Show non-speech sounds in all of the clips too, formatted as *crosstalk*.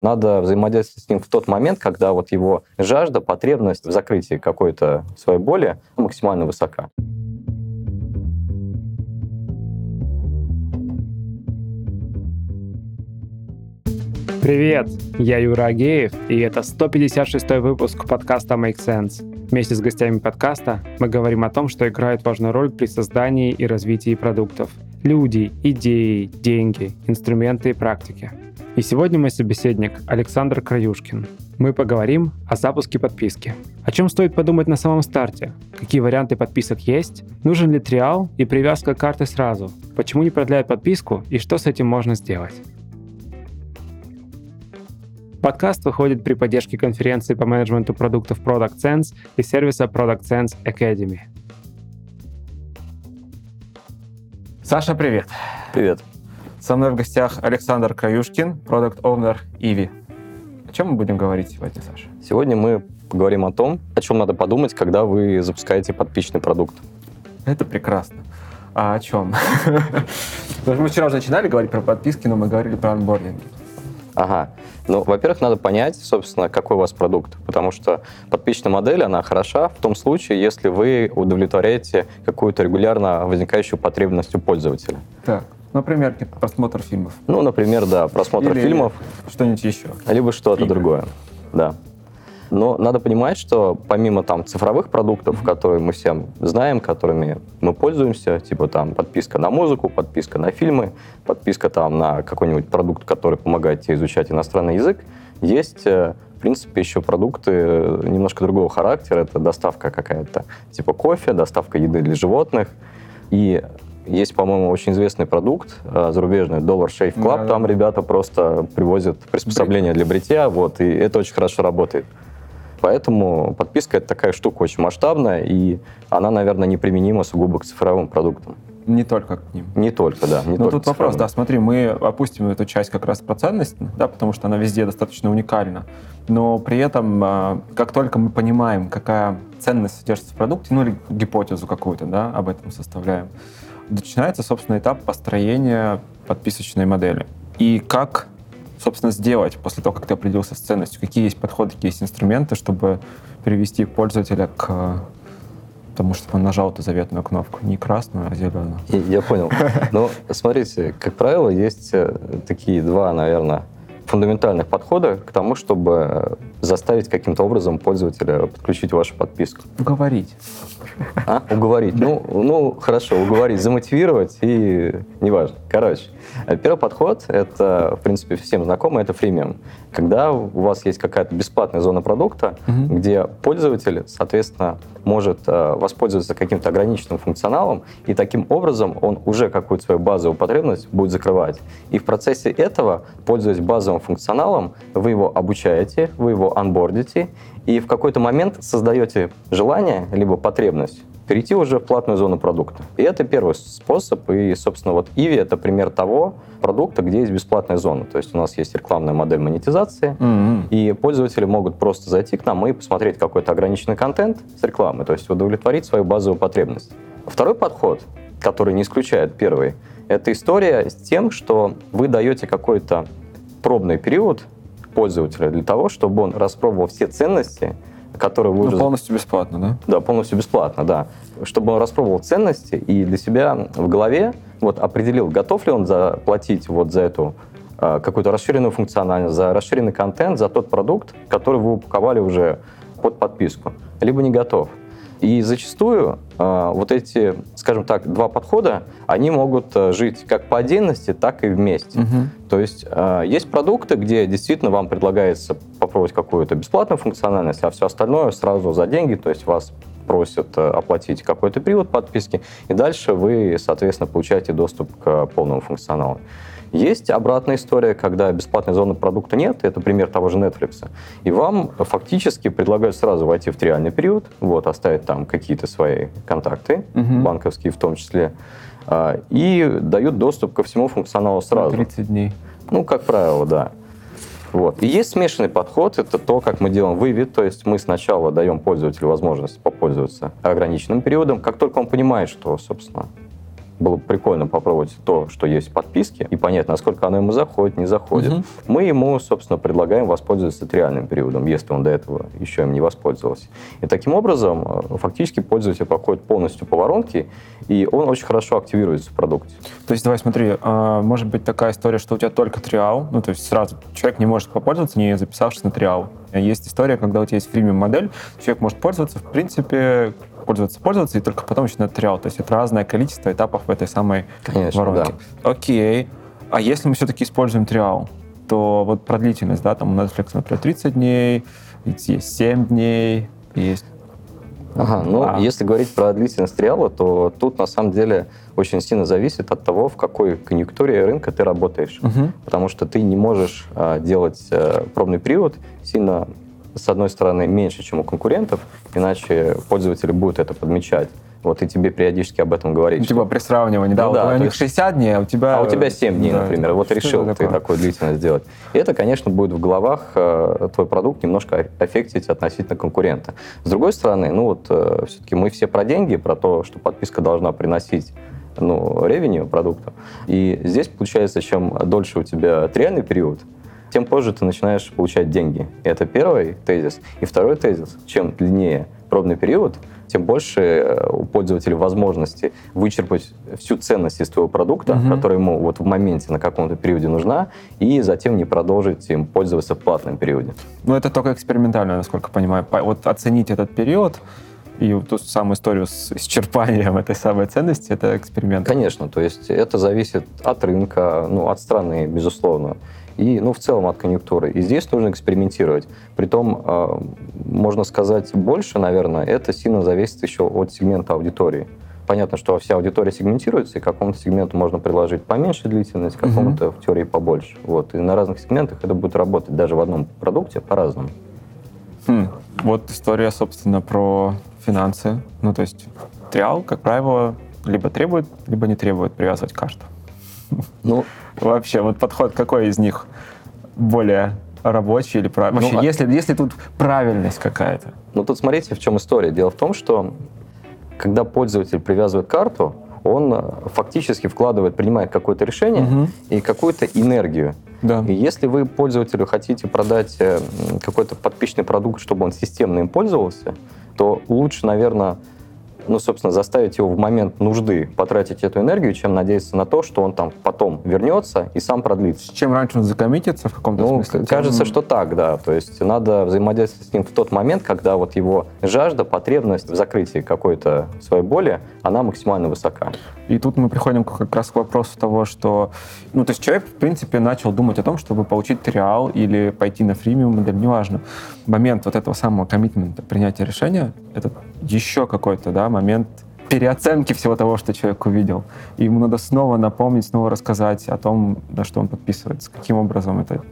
Надо взаимодействовать с ним в тот момент, когда вот его жажда, потребность в закрытии какой-то своей боли максимально высока. Привет, я Юра Агеев, и это 156 выпуск подкаста Make Sense. Вместе с гостями подкаста мы говорим о том, что играет важную роль при создании и развитии продуктов. Люди, идеи, деньги, инструменты и практики. И сегодня мой собеседник Александр Краюшкин. Мы поговорим о запуске подписки. О чем стоит подумать на самом старте? Какие варианты подписок есть? Нужен ли триал и привязка карты сразу? Почему не продляют подписку и что с этим можно сделать? Подкаст выходит при поддержке конференции по менеджменту продуктов Product Sense и сервиса Product Sense Academy. Саша, привет. Привет. Со мной в гостях Александр Краюшкин, продукт оунер Иви. О чем мы будем говорить сегодня, Саша? Сегодня мы поговорим о том, о чем надо подумать, когда вы запускаете подписчный продукт. Это прекрасно. А о чем? *laughs* Мы вчера уже начинали говорить про подписки, но мы говорили про анбординг. Ага. Ну, во-первых, надо понять, собственно, какой у вас продукт, потому что подписчная модель, она хороша в том случае, если вы удовлетворяете какую-то регулярно возникающую потребность у пользователя. Так. Например, просмотр фильмов. Ну, например, да, просмотр Или фильмов. Что-нибудь еще. Либо что-то другое. Да. Но надо понимать, что помимо там цифровых продуктов, которые мы всем знаем, которыми мы пользуемся, типа там подписка на музыку, подписка на фильмы, подписка там на какой-нибудь продукт, который помогает тебе изучать иностранный язык, есть э, в принципе, еще продукты немножко другого характера. Это доставка какая-то, типа кофе, доставка еды для животных. И есть, по-моему, очень известный продукт э, зарубежный, Dollar Shave Club. Да, Там да. ребята просто привозят приспособления для бритья, вот, и это очень хорошо работает. Поэтому подписка — это такая штука очень масштабная, и она, наверное, неприменима сугубо к цифровым продуктам. Не только к ним. Не только, да. Не Но тут вопрос, да, смотри, мы опустим эту часть как раз про ценность, да, потому что она везде достаточно уникальна. Но при этом, э, как только мы понимаем, какая ценность содержится в продукте, ну или гипотезу какую-то, да, об этом составляем, начинается, собственно, этап построения подписочной модели. И как, собственно, сделать после того, как ты определился с ценностью, какие есть подходы, какие есть инструменты, чтобы привести пользователя к тому, чтобы он нажал эту заветную кнопку. Не красную, а зеленую. Я понял. Ну, смотрите, как правило, есть э, такие два, наверное, фундаментальных подхода к тому, чтобы заставить каким-то образом пользователя подключить вашу подписку. Уговорить. А? Уговорить. Ну, ну, хорошо, уговорить, замотивировать и неважно. Короче, первый подход, это, в принципе, всем знакомый, это фримиум. Когда у вас есть какая-то бесплатная зона продукта, угу. где пользователь, соответственно, может э, воспользоваться каким-то ограниченным функционалом, и таким образом он уже какую-то свою базовую потребность будет закрывать. И в процессе этого, пользуясь базовым функционалом, вы его обучаете, вы его анбордите, и в какой-то момент создаете желание, либо потребность перейти уже в платную зону продукта. И это первый способ. И, собственно, вот Иви — это пример того продукта, где есть бесплатная зона. То есть у нас есть рекламная модель монетизации, mm-hmm. и пользователи могут просто зайти к нам и посмотреть какой-то ограниченный контент с рекламы, то есть удовлетворить свою базовую потребность. Второй подход, который не исключает первый, это история с тем, что вы даете какой-то пробный период пользователя для того, чтобы он распробовал все ценности, которые вы ну, уже... полностью бесплатно, да? Да, полностью бесплатно, да. Чтобы он распробовал ценности и для себя в голове вот, определил, готов ли он заплатить вот за эту э, какую-то расширенную функциональность, за расширенный контент, за тот продукт, который вы упаковали уже под подписку, либо не готов. И зачастую э, вот эти, скажем так, два подхода, они могут э, жить как по отдельности, так и вместе. Угу. То есть э, есть продукты, где действительно вам предлагается попробовать какую-то бесплатную функциональность, а все остальное сразу за деньги, то есть вас просят э, оплатить какой-то период подписки, и дальше вы, соответственно, получаете доступ к полному функционалу. Есть обратная история, когда бесплатной зоны продукта нет, это пример того же Netflix, и вам фактически предлагают сразу войти в триальный период, вот, оставить там какие-то свои контакты, угу. банковские в том числе, а, и дают доступ ко всему функционалу сразу. 30 дней. Ну, как правило, да. Вот. И есть смешанный подход, это то, как мы делаем вывод, то есть мы сначала даем пользователю возможность попользоваться ограниченным периодом, как только он понимает, что, собственно, было бы прикольно попробовать то, что есть в подписке, и понять, насколько оно ему заходит, не заходит. Мгм. Мы ему, собственно, предлагаем воспользоваться триальным периодом, если он до этого еще им не воспользовался. И таким образом, э, фактически пользователь проходит полностью по воронке, и он очень хорошо активируется в продукте. То есть, давай смотри, а, может быть такая история, что у тебя только триал, ну, то есть сразу человек не может попользоваться, не записавшись на триал. Есть история, когда у тебя есть фримиум модель, человек может пользоваться, в принципе, пользоваться, пользоваться, и только потом начинает триал. То есть это разное количество этапов в этой самой Конечно, воронке. Окей. А если мы все-таки используем триал, то вот про длительность, да, там у Netflix, например, 30 дней, есть 7 дней, есть... Ага, ну, А. если говорить про длительность триала, то тут на самом деле очень сильно зависит от того, в какой конъюнктуре рынка ты работаешь. Мгм. Потому что ты не можешь а, делать а, пробный период сильно, с одной стороны, меньше, чем у конкурентов, иначе пользователи будут это подмечать. Вот и тебе периодически об этом говорить. Ну, Типа при сравнивании, да, Ну вот да, у них есть- 60 дней, а у тебя... А у тебя 7 дней, Да, например. Вот решил ты такое? такую длительность сделать. И это, конечно, будет в головах э, твой продукт немножко аффектить относительно конкурента. С другой стороны, ну вот все-таки мы все про деньги, про то, что подписка должна приносить ну, ревеню продукту. И здесь получается, чем дольше у тебя триальный период, тем позже ты начинаешь получать деньги. Это первый тезис. И второй тезис. Чем длиннее пробный период, тем больше э, у пользователя возможности вычерпать всю ценность из твоего продукта, Мгм. которая ему вот в моменте на каком-то периоде нужна, и затем не продолжить им пользоваться в платном периоде. Ну, это только экспериментально, насколько понимаю. По- Вот оценить этот период и ту самую историю с исчерпанием этой самой ценности, это эксперимент. Конечно, то есть это зависит от рынка, ну, от страны, безусловно, и, ну, в целом от конъюнктуры. И здесь нужно экспериментировать. Притом, э, можно сказать больше, наверное, это сильно зависит еще от сегмента аудитории. Понятно, что вся аудитория сегментируется, и какому-то сегменту можно предложить поменьше длительность, какому-то в теории побольше. Вот. И на разных сегментах это будет работать даже в одном продукте по-разному. Хм, Вот история, собственно, про финансы. Ну, то есть триал, как правило, либо требует, либо не требует привязывать карту. Ну, Вообще, вот подход какой из них более рабочий или правильный? Вообще, Ну, а- если, если тут правильность какая-то. Ну, тут смотрите, в чем история. Дело в том, что когда пользователь привязывает карту, он э, фактически вкладывает, принимает какое-то решение Мгм. и какую-то энергию. Да. И если вы пользователю хотите продать э, какой-то подписчный продукт, чтобы он системно им пользовался, то лучше, наверное, ну, собственно, заставить его в момент нужды потратить эту энергию, чем надеяться на то, что он там потом вернется и сам продлится. Чем раньше он закоммитится в каком-то Ну, смысле, тем- кажется, что так, да. То есть надо взаимодействовать с ним в тот момент, когда вот его жажда, потребность в закрытии какой-то своей боли, она максимально высока. И тут мы приходим как раз к вопросу того, что... Ну, то есть человек, в принципе, начал думать о том, чтобы получить триал или пойти на фримиум модель, неважно. Момент вот этого самого коммитмента, принятия решения, это еще какой-то, да, момент переоценки всего того, что человек увидел. И ему надо снова напомнить, снова рассказать о том, на что он подписывается, каким образом это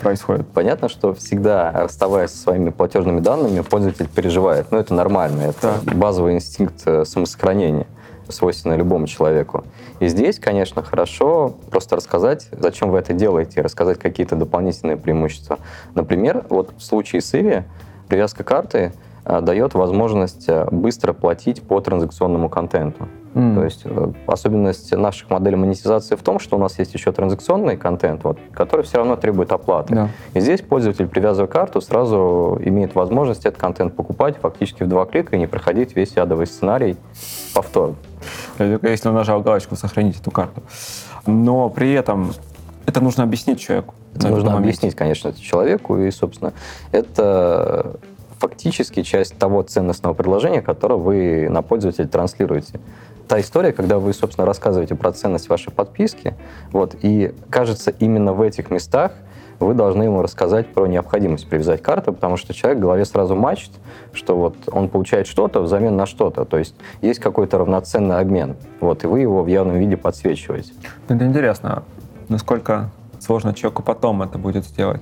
происходит. Понятно, что всегда, расставаясь со своими платежными данными, пользователь переживает. Но это нормально, это базовый инстинкт э, самосохранения, свойственный любому человеку. И здесь, конечно, хорошо просто рассказать, зачем вы это делаете, рассказать какие-то дополнительные преимущества. Например, вот в случае с Иви привязка карты дает возможность э, быстро платить по транзакционному контенту. М. То есть э, особенность наших моделей монетизации в том, что у нас есть еще транзакционный контент, вот, который все равно требует оплаты. Да. И здесь пользователь, привязывая карту, сразу имеет возможность этот контент покупать фактически в два клика и не проходить весь адовый сценарий повторно. Только если он нажал галочку «Сохранить эту карту». Но при этом это нужно объяснить человеку. на Нужно объяснить, конечно, это человеку, и, собственно, это фактически часть того ценностного предложения, которое вы на пользователя транслируете. Та история, когда вы, собственно, рассказываете про ценность вашей подписки, вот, и кажется, именно в этих местах вы должны ему рассказать про необходимость привязать карту, потому что человек в голове сразу мачет, что вот он получает что-то взамен на что-то. То есть есть какой-то равноценный обмен. Вот, и вы его в явном виде подсвечиваете. Это интересно, насколько сложно человеку потом это будет сделать.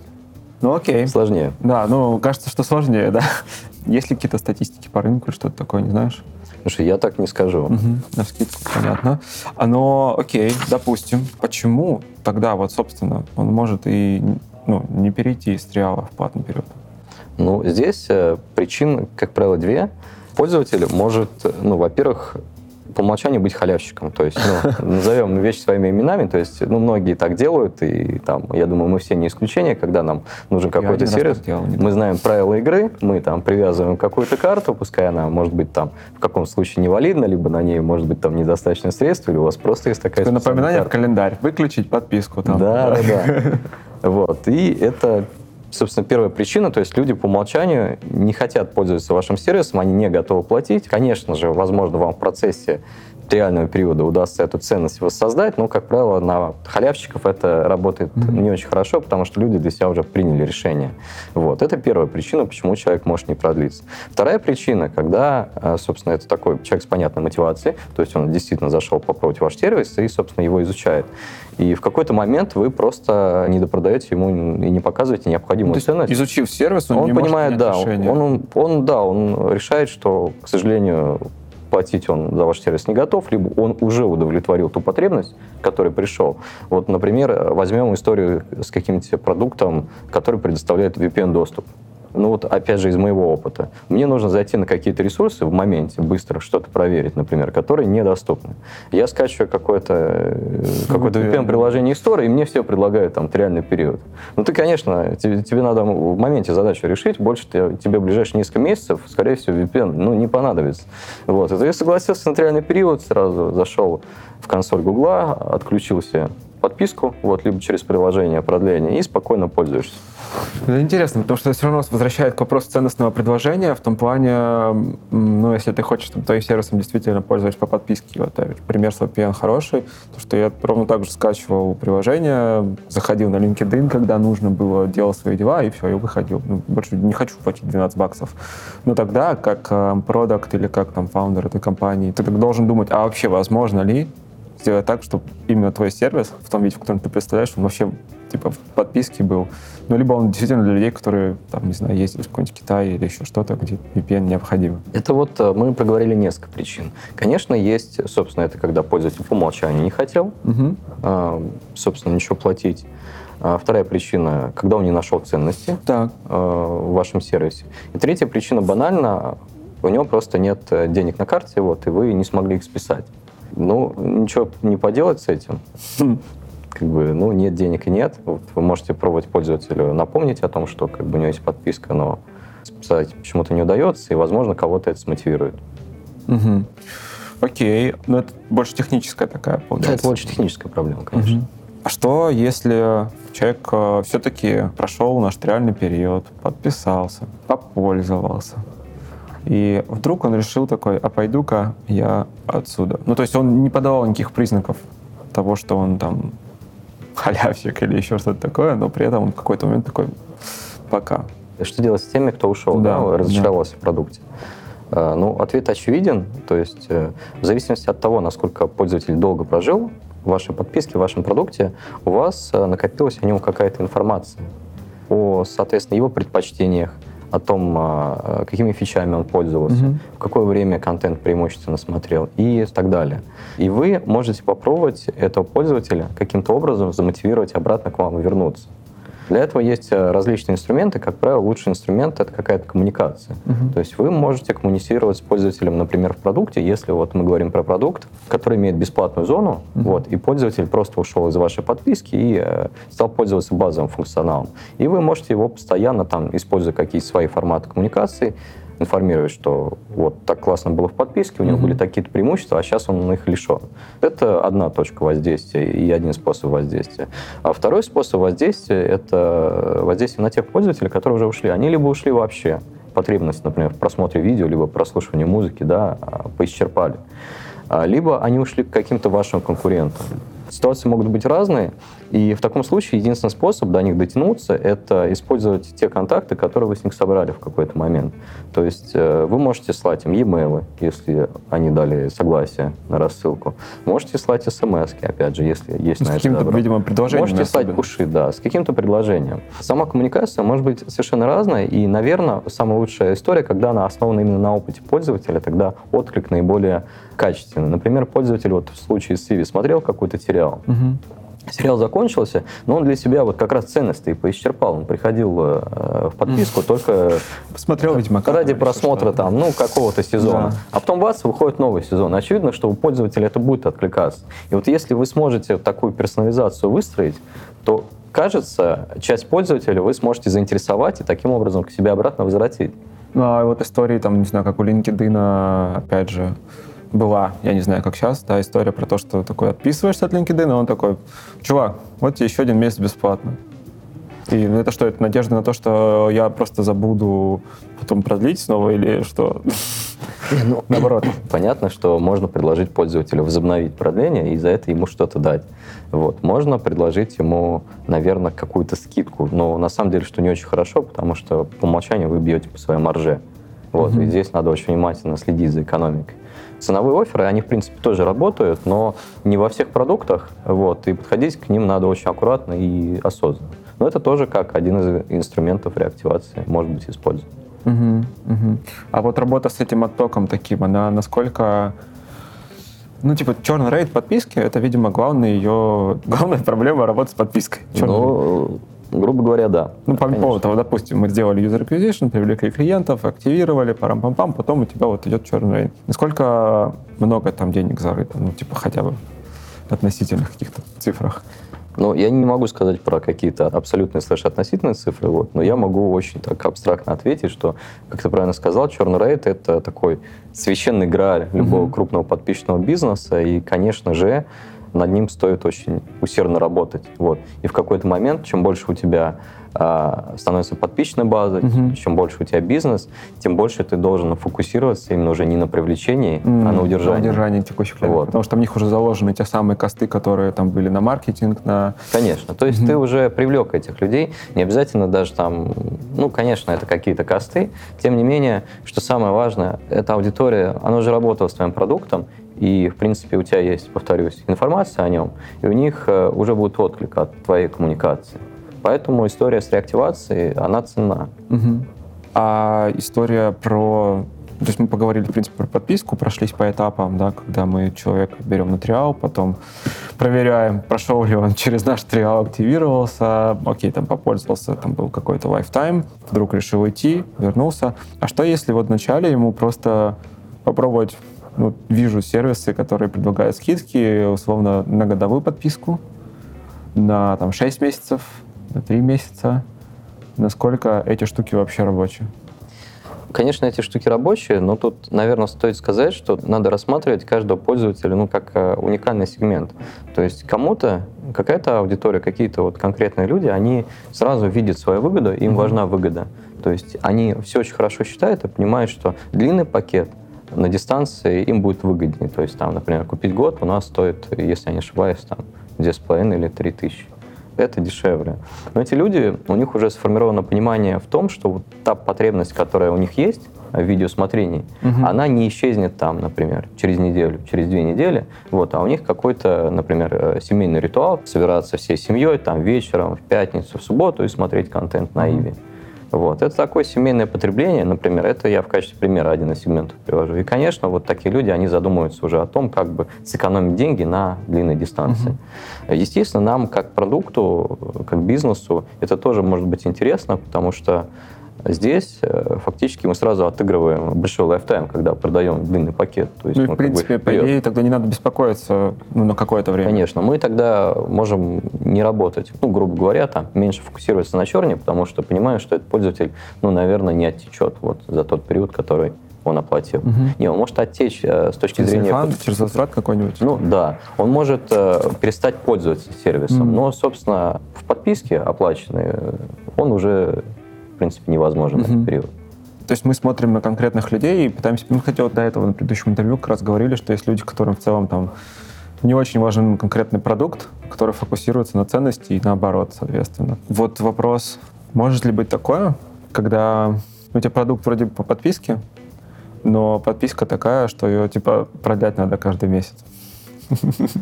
Ну окей. Сложнее. Да, ну кажется, что сложнее, да. *laughs* Есть ли какие-то статистики по рынку, что-то такое, не знаешь? Слушай, я так не скажу. Мгм, На скидку, понятно. А, Но окей, допустим. Почему тогда вот, собственно, он может и ну, не перейти из триала в платный период? Ну, здесь э, причин, как правило, две. Пользователь может, э, ну, во-первых, по умолчанию быть халявщиком. То есть, ну, *laughs* назовем вещи своими именами. То есть, ну, многие так делают, и там, я думаю, мы все не исключение, когда нам нужен какой-то сервис. Делал, мы знаем правила игры, мы там привязываем какую-то карту, пускай она может быть там в каком случае невалидна, либо на ней может быть там недостаточно средств, или у вас просто есть такая Напоминание в календарь, выключить подписку там. Да, да, да. *laughs* Вот. И это собственно, первая причина, то есть люди по умолчанию не хотят пользоваться вашим сервисом, они не готовы платить. Конечно же, возможно, вам в процессе реального периода удастся эту ценность воссоздать, но, как правило, на халявщиков это работает mm-hmm. не очень хорошо, потому что люди для себя уже приняли решение. Вот. Это первая причина, почему человек может не продлиться. Вторая причина, когда, э, собственно, это такой человек с понятной мотивацией, то есть он действительно зашел попробовать ваш сервис и, собственно, его изучает. И в какой-то момент вы просто не допродаете ему и не показываете необходимую ну, ценность. Изучив сервис, он, он не понимает, может да, решение. он, он, он, да, он решает, что, к сожалению, платить он за ваш сервис не готов, либо он уже удовлетворил ту потребность, которой пришел. Вот, например, возьмем историю с каким-то продуктом, который предоставляет VPN-доступ ну вот опять же из моего опыта, мне нужно зайти на какие-то ресурсы в моменте, быстро что-то проверить, например, которые недоступны. Я скачиваю какое-то э, какое VPN-приложение из Store, и мне все предлагают там реальный период. Ну ты, конечно, тебе, тебе надо в моменте задачу решить, больше ты, тебе в ближайшие несколько месяцев, скорее всего, VPN ну, не понадобится. Вот. И я согласился на реальный период, сразу зашел в консоль Гугла, отключился подписку, вот, либо через приложение продления, и спокойно пользуешься. Это интересно, потому что это все равно возвращает к вопросу ценностного предложения в том плане, ну, если ты хочешь чтобы твоим сервисом действительно пользоваться по подписке, вот, пример с VPN хороший, то что я ровно так же скачивал приложение, заходил на LinkedIn, когда нужно было, делал свои дела, и все, и выходил. Ну, больше не хочу платить 12 баксов. Но тогда, как э, продукт или как там фаундер этой компании, ты должен думать, а вообще возможно ли сделать так, чтобы именно твой сервис в том виде, в котором ты представляешь, он вообще типа в подписке был. Ну, либо он действительно для людей, которые, там, не знаю, ездят в какой-нибудь Китай или еще что-то, где VPN необходимо. Это вот э, мы проговорили несколько причин. Конечно, есть, собственно, это когда пользователь по умолчанию не хотел, угу. собственно, ничего платить. А вторая причина, когда он не нашел ценности так. Э, в вашем сервисе. И третья причина банально, у него просто нет денег на карте, вот, и вы не смогли их списать. Ну, ничего не поделать с этим. *laughs* Как бы, ну, нет денег и нет. Вот вы можете пробовать пользователю напомнить о том, что как бы у него есть подписка, но списать почему-то не удается, и, возможно, кого-то это смотивирует. Угу. Окей. Но ну, это больше техническая такая, получается. Это больше техническая проблема, конечно. Угу. А что, если человек э, все-таки прошел наш реальный период, подписался, попользовался, и вдруг он решил такой, а пойду-ка я отсюда. Ну, то есть он не подавал никаких признаков того, что он там *laughs* халявщик или еще что-то такое, но при этом он в какой-то момент такой, пока. Что делать с теми, кто ушел, да, да разочаровался да. в продукте? А, ну, ответ очевиден. То есть э, в зависимости от того, насколько пользователь долго прожил в вашей подписке, в вашем продукте, у вас э, накопилась о нем какая-то информация о, соответственно, его предпочтениях, о том, а, какими фичами он пользовался, угу. в какое время контент преимущественно смотрел и так далее. И вы можете попробовать этого пользователя каким-то образом замотивировать обратно к вам вернуться. Для этого есть э, различные инструменты. Как правило, лучший инструмент — это какая-то коммуникация. Uh-huh. То есть вы можете коммуницировать с пользователем, например, в продукте, если вот мы говорим про продукт, который имеет бесплатную зону, uh-huh. вот, и пользователь просто ушел из вашей подписки и э, стал пользоваться базовым функционалом. И вы можете его постоянно, там, используя какие-то свои форматы коммуникации, информировать, что вот так классно было в подписке, у него mm-hmm. были такие-то преимущества, а сейчас он их лишен. Это одна точка воздействия и один способ воздействия. А второй способ воздействия — это воздействие на тех пользователей, которые уже ушли. Они либо ушли вообще, потребность, например, в просмотре видео, либо прослушивании музыки, да, а, поисчерпали. А, либо они ушли к каким-то вашим конкурентам. Ситуации могут быть разные, и в таком случае единственный способ до них дотянуться — это использовать те контакты, которые вы с них собрали в какой-то момент. То есть э, вы можете слать им e-mail, если они дали согласие на рассылку. Можете слать смс, опять же, если есть ну, на это каким-то, видимо, предложением. Можете слать пуши, да, с каким-то предложением. Сама коммуникация может быть совершенно разная, и, наверное, самая лучшая история, когда она основана именно на опыте пользователя, тогда отклик наиболее качественный. Например, пользователь вот в случае с Иви смотрел какой-то сериал, угу Сериал закончился, но он для себя вот как раз ценности и поисчерпал. Он приходил э, в подписку только Посмотрел Ведьмака. ради просмотра там, ну, какого-то сезона. Да. А потом бац, выходит новый сезон. Очевидно, что у пользователя это будет откликаться. И вот если вы сможете такую персонализацию выстроить, то, кажется, часть пользователя вы сможете заинтересовать и таким образом к себе обратно возвратить. Ну, а вот истории, там, не знаю, как у LinkedIn, опять же, была, я не знаю, как сейчас, да, история про то, что такой отписываешься от LinkedIn, и он такой, чувак, вот тебе еще один месяц бесплатно. И это что, это надежда на то, что я просто забуду потом продлить снова или что? Ну, *laughs* Наоборот. Понятно, что можно предложить пользователю возобновить продление и за это ему что-то дать. Вот. Можно предложить ему, наверное, какую-то скидку, но на самом деле, что не очень хорошо, потому что по умолчанию вы бьете по своей марже. Вот. Мгм. И здесь надо очень внимательно следить за экономикой. Ценовые офферы, они, в принципе, тоже работают, но не во всех продуктах. Вот. И подходить к ним надо очень аккуратно и осознанно. Но это тоже как один из инструментов реактивации может быть использован. Мгм, мгм. А вот работа с этим оттоком таким, она насколько... Ну, типа, черный рейд подписки, это, видимо, главная ее... *laughs* Главная проблема работы с подпиской. Черный. Ну, грубо говоря, да. Ну, по Конечно. поводу того, допустим, мы сделали user acquisition, привлекли клиентов, активировали, парам-пам-пам, потом у тебя вот идет черный рейд. Насколько много там денег зарыто? Ну, типа, хотя бы относительных каких-то цифрах. Ну, я не могу сказать про какие-то абсолютные слэш относительные цифры, вот, но я могу очень так абстрактно ответить, что, как ты правильно сказал, черный рейд — это такой священный грааль любого Мгм. крупного подписчного бизнеса, и, конечно же, над ним стоит очень усердно работать. Вот. И в какой-то момент, чем больше у тебя а, становится подписчная база, Мгм. чем больше у тебя бизнес, тем больше ты должен фокусироваться именно уже не на привлечении, а М, на удержании. удержании текущих клиентов. Вот. Потому что в них уже заложены те самые косты, которые там были на маркетинг, на... Конечно. То есть Мгм. ты уже привлек этих людей. Не обязательно даже там, ну, конечно, это какие-то косты. Тем не менее, что самое важное, эта аудитория, она уже работала с твоим продуктом, и, в принципе, у тебя есть, повторюсь, информация о нем, и у них э, уже будет отклик от твоей коммуникации. Поэтому история с реактивацией, она ценна. Мгм. А история про... То есть мы поговорили, в принципе, про подписку, прошлись по этапам, да, когда мы человека берем на триал, потом проверяем, прошел ли он через наш триал, активировался, окей, там попользовался, там был какой-то лайфтайм, вдруг решил уйти, вернулся. А что если вот вначале ему просто попробовать ну, вижу сервисы, которые предлагают скидки, условно, на годовую подписку, на там 6 месяцев, на 3 месяца. Насколько эти штуки вообще рабочие? Конечно, эти штуки рабочие, но тут, наверное, стоит сказать, что надо рассматривать каждого пользователя ну, как э, уникальный сегмент. То есть кому-то, какая-то аудитория, какие-то вот конкретные люди, они сразу видят свою выгоду, им Мгм. важна выгода. То есть они все очень хорошо считают и понимают, что длинный пакет на дистанции им будет выгоднее. То есть там, например, купить год у нас стоит, если я не ошибаюсь, там 2,5 или 3 тысячи. Это дешевле. Но эти люди, у них уже сформировано понимание в том, что вот та потребность, которая у них есть в видеосмотрении, Мгм. она не исчезнет там, например, через неделю, через две недели, вот, а у них какой-то, например, э, семейный ритуал, собираться всей семьей там вечером, в пятницу, в субботу и смотреть контент на. Иви. Вот. Это такое семейное потребление, например, это я в качестве примера один из сегментов привожу. И, конечно, вот такие люди, они задумываются уже о том, как бы сэкономить деньги на длинной дистанции. Естественно, нам как продукту, как бизнесу, это тоже может быть интересно, потому что здесь э, фактически мы сразу отыгрываем большой лайфтайм, когда продаем длинный пакет. То есть Ну в как бы принципе, по идее, тогда не надо беспокоиться ну, на какое-то время. Конечно, мы тогда можем не работать, ну, грубо говоря, там, меньше фокусироваться на черне, потому что понимаем, что этот пользователь, ну, наверное, не оттечет вот за тот период, который он оплатил. Мгм. Не, он может оттечь э, с точки Через зрения... рефанд, через возврат какой-нибудь? Ну, да. Он может э, перестать пользоваться сервисом, Мгм. но, собственно, в подписке оплаченной э, он уже, в принципе, невозможен Мгм. этот период. То есть мы смотрим на конкретных людей и пытаемся... Мы, кстати, вот до этого на предыдущем интервью как раз говорили, что есть люди, которым в целом там не очень важен конкретный продукт, который фокусируется на ценности и наоборот, соответственно. Вот вопрос, может ли быть такое, когда у тебя продукт вроде по подписке, но подписка такая, что ее типа продлять надо каждый месяц. *laughs*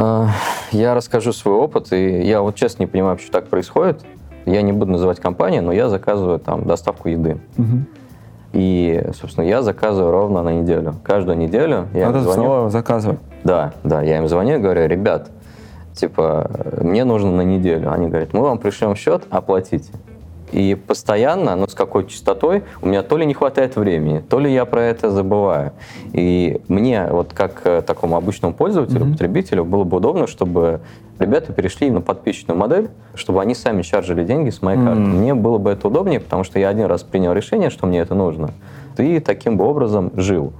А, Я расскажу свой опыт, и я вот честно не понимаю, почему так происходит. Я не буду называть компанию, но я заказываю там доставку еды. И, собственно, я заказываю ровно на неделю. Каждую неделю я им Надо звоню. снова заказывать. Да, да, я им звоню и говорю, ребят, типа, мне нужно на неделю. Они говорят, мы вам пришлем счет, оплатите. И постоянно, ну, с какой частотой, у меня то ли не хватает времени, то ли я про это забываю. И мне, вот как э, такому обычному пользователю, mm-hmm. потребителю, было бы удобно, чтобы ребята перешли на подписчную модель, чтобы они сами чаржили деньги с моей mm-hmm. карты. Мне было бы это удобнее, потому что я один раз принял решение, что мне это нужно, и таким бы образом жил.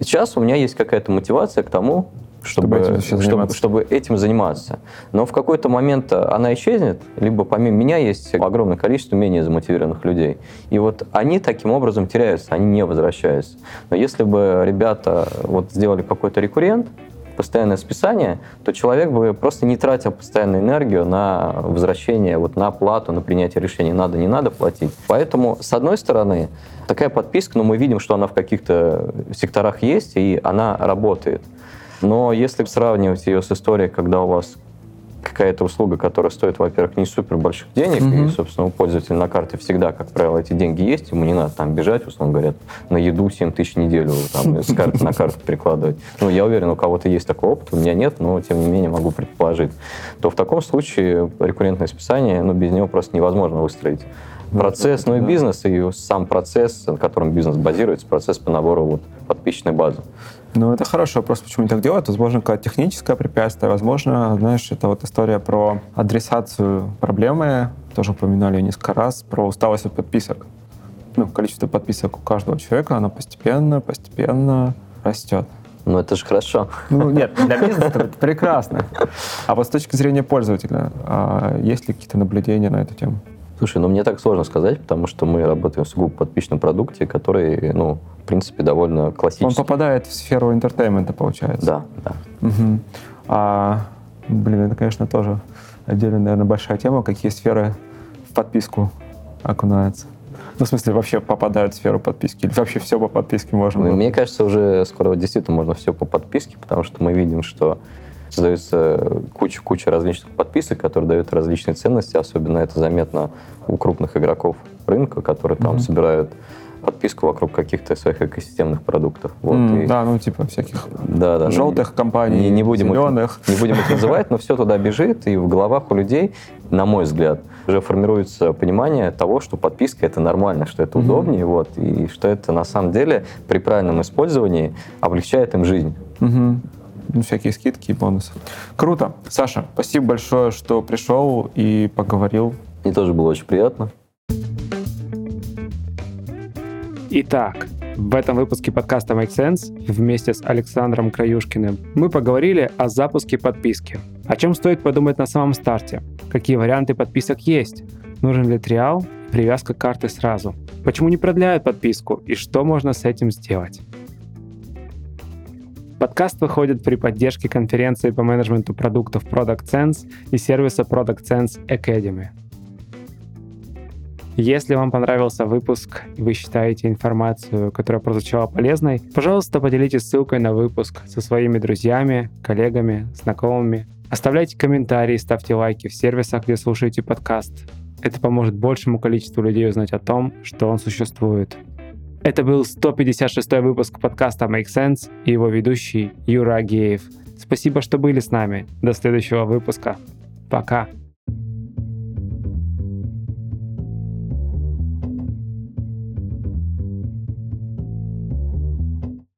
Сейчас у меня есть какая-то мотивация к тому, чтобы, чтобы, этим, чтобы, чтобы этим заниматься. Но в какой-то момент она исчезнет, либо помимо меня есть огромное количество менее замотивированных людей. И вот они таким образом теряются, они не возвращаются. Но если бы ребята вот сделали какой-то рекуррент, постоянное списание, то человек бы просто не тратил постоянную энергию на возвращение, вот на оплату, на принятие решений, надо, не надо платить. Поэтому, с одной стороны, такая подписка, но мы видим, что она в каких-то секторах есть, и она работает. Но если сравнивать ее с историей, когда у вас какая-то услуга, которая стоит, во-первых, не супер больших денег, mm-hmm. и, собственно, у пользователя на карте всегда, как правило, эти деньги есть, ему не надо там бежать, условно говоря, на еду 7 тысяч в неделю там, *laughs* с карты на карту перекладывать. Ну, я уверен, у кого-то есть такой опыт, у меня нет, но, тем не менее, могу предположить. То в таком случае рекуррентное списание, ну, без него просто невозможно выстроить процесс, ну и бизнес, и сам процесс, на котором бизнес базируется, процесс по набору вот, подписчной базы. Ну, это хороший вопрос, почему они так делают. Возможно, какое-то техническое препятствие. Возможно, знаешь, это вот история про адресацию проблемы. Тоже упоминали несколько раз. Про усталость от подписок. Ну, количество подписок у каждого человека, оно постепенно, постепенно растет. Ну, это же хорошо. Ну, нет, для бизнеса это прекрасно. А вот с точки зрения пользователя, а есть ли какие-то наблюдения на эту тему? Слушай, ну мне так сложно сказать, потому что мы работаем в сугубо подписчном продукте, который, ну, в принципе, довольно классический. Он попадает в сферу entertainment а, получается. Да, да. Угу. А, блин, это, конечно, тоже отдельная, наверное, большая тема, какие сферы в подписку окунаются. Ну, в смысле, вообще попадают в сферу подписки? Или вообще все по подписке можно? Ну, мне кажется, уже скоро действительно можно все по подписке, потому что мы видим, что создается куча-куча различных подписок, которые дают различные ценности. Особенно это заметно у крупных игроков рынка, которые там mm-hmm. собирают подписку вокруг каких-то своих экосистемных продуктов. Вот, mm, и... Да, ну типа всяких да, да, желтых ну, компаний, не, не будем зеленых. Их, не будем их называть, но все туда бежит, и в головах у людей, на мой взгляд, уже формируется понимание того, что подписка это нормально, что это mm-hmm. удобнее, вот, и что это на самом деле при правильном использовании облегчает им жизнь. Mm-hmm ну, всякие скидки и бонусы. Круто. Саша, спасибо большое, что пришел и поговорил. Мне тоже было очень приятно. Итак, в этом выпуске подкаста Make Sense вместе с Александром Краюшкиным мы поговорили о запуске подписки. О чем стоит подумать на самом старте? Какие варианты подписок есть? Нужен ли триал? Привязка карты сразу? Почему не продляют подписку? И что можно с этим сделать? Подкаст выходит при поддержке конференции по менеджменту продуктов Product Sense и сервиса Product Sense Academy. Если вам понравился выпуск и вы считаете информацию, которая прозвучала полезной, пожалуйста, поделитесь ссылкой на выпуск со своими друзьями, коллегами, знакомыми. Оставляйте комментарии, ставьте лайки в сервисах, где слушаете подкаст. Это поможет большему количеству людей узнать о том, что он существует. Это был 156 выпуск подкаста Make Sense и его ведущий Юра Агеев. Спасибо, что были с нами. До следующего выпуска. Пока.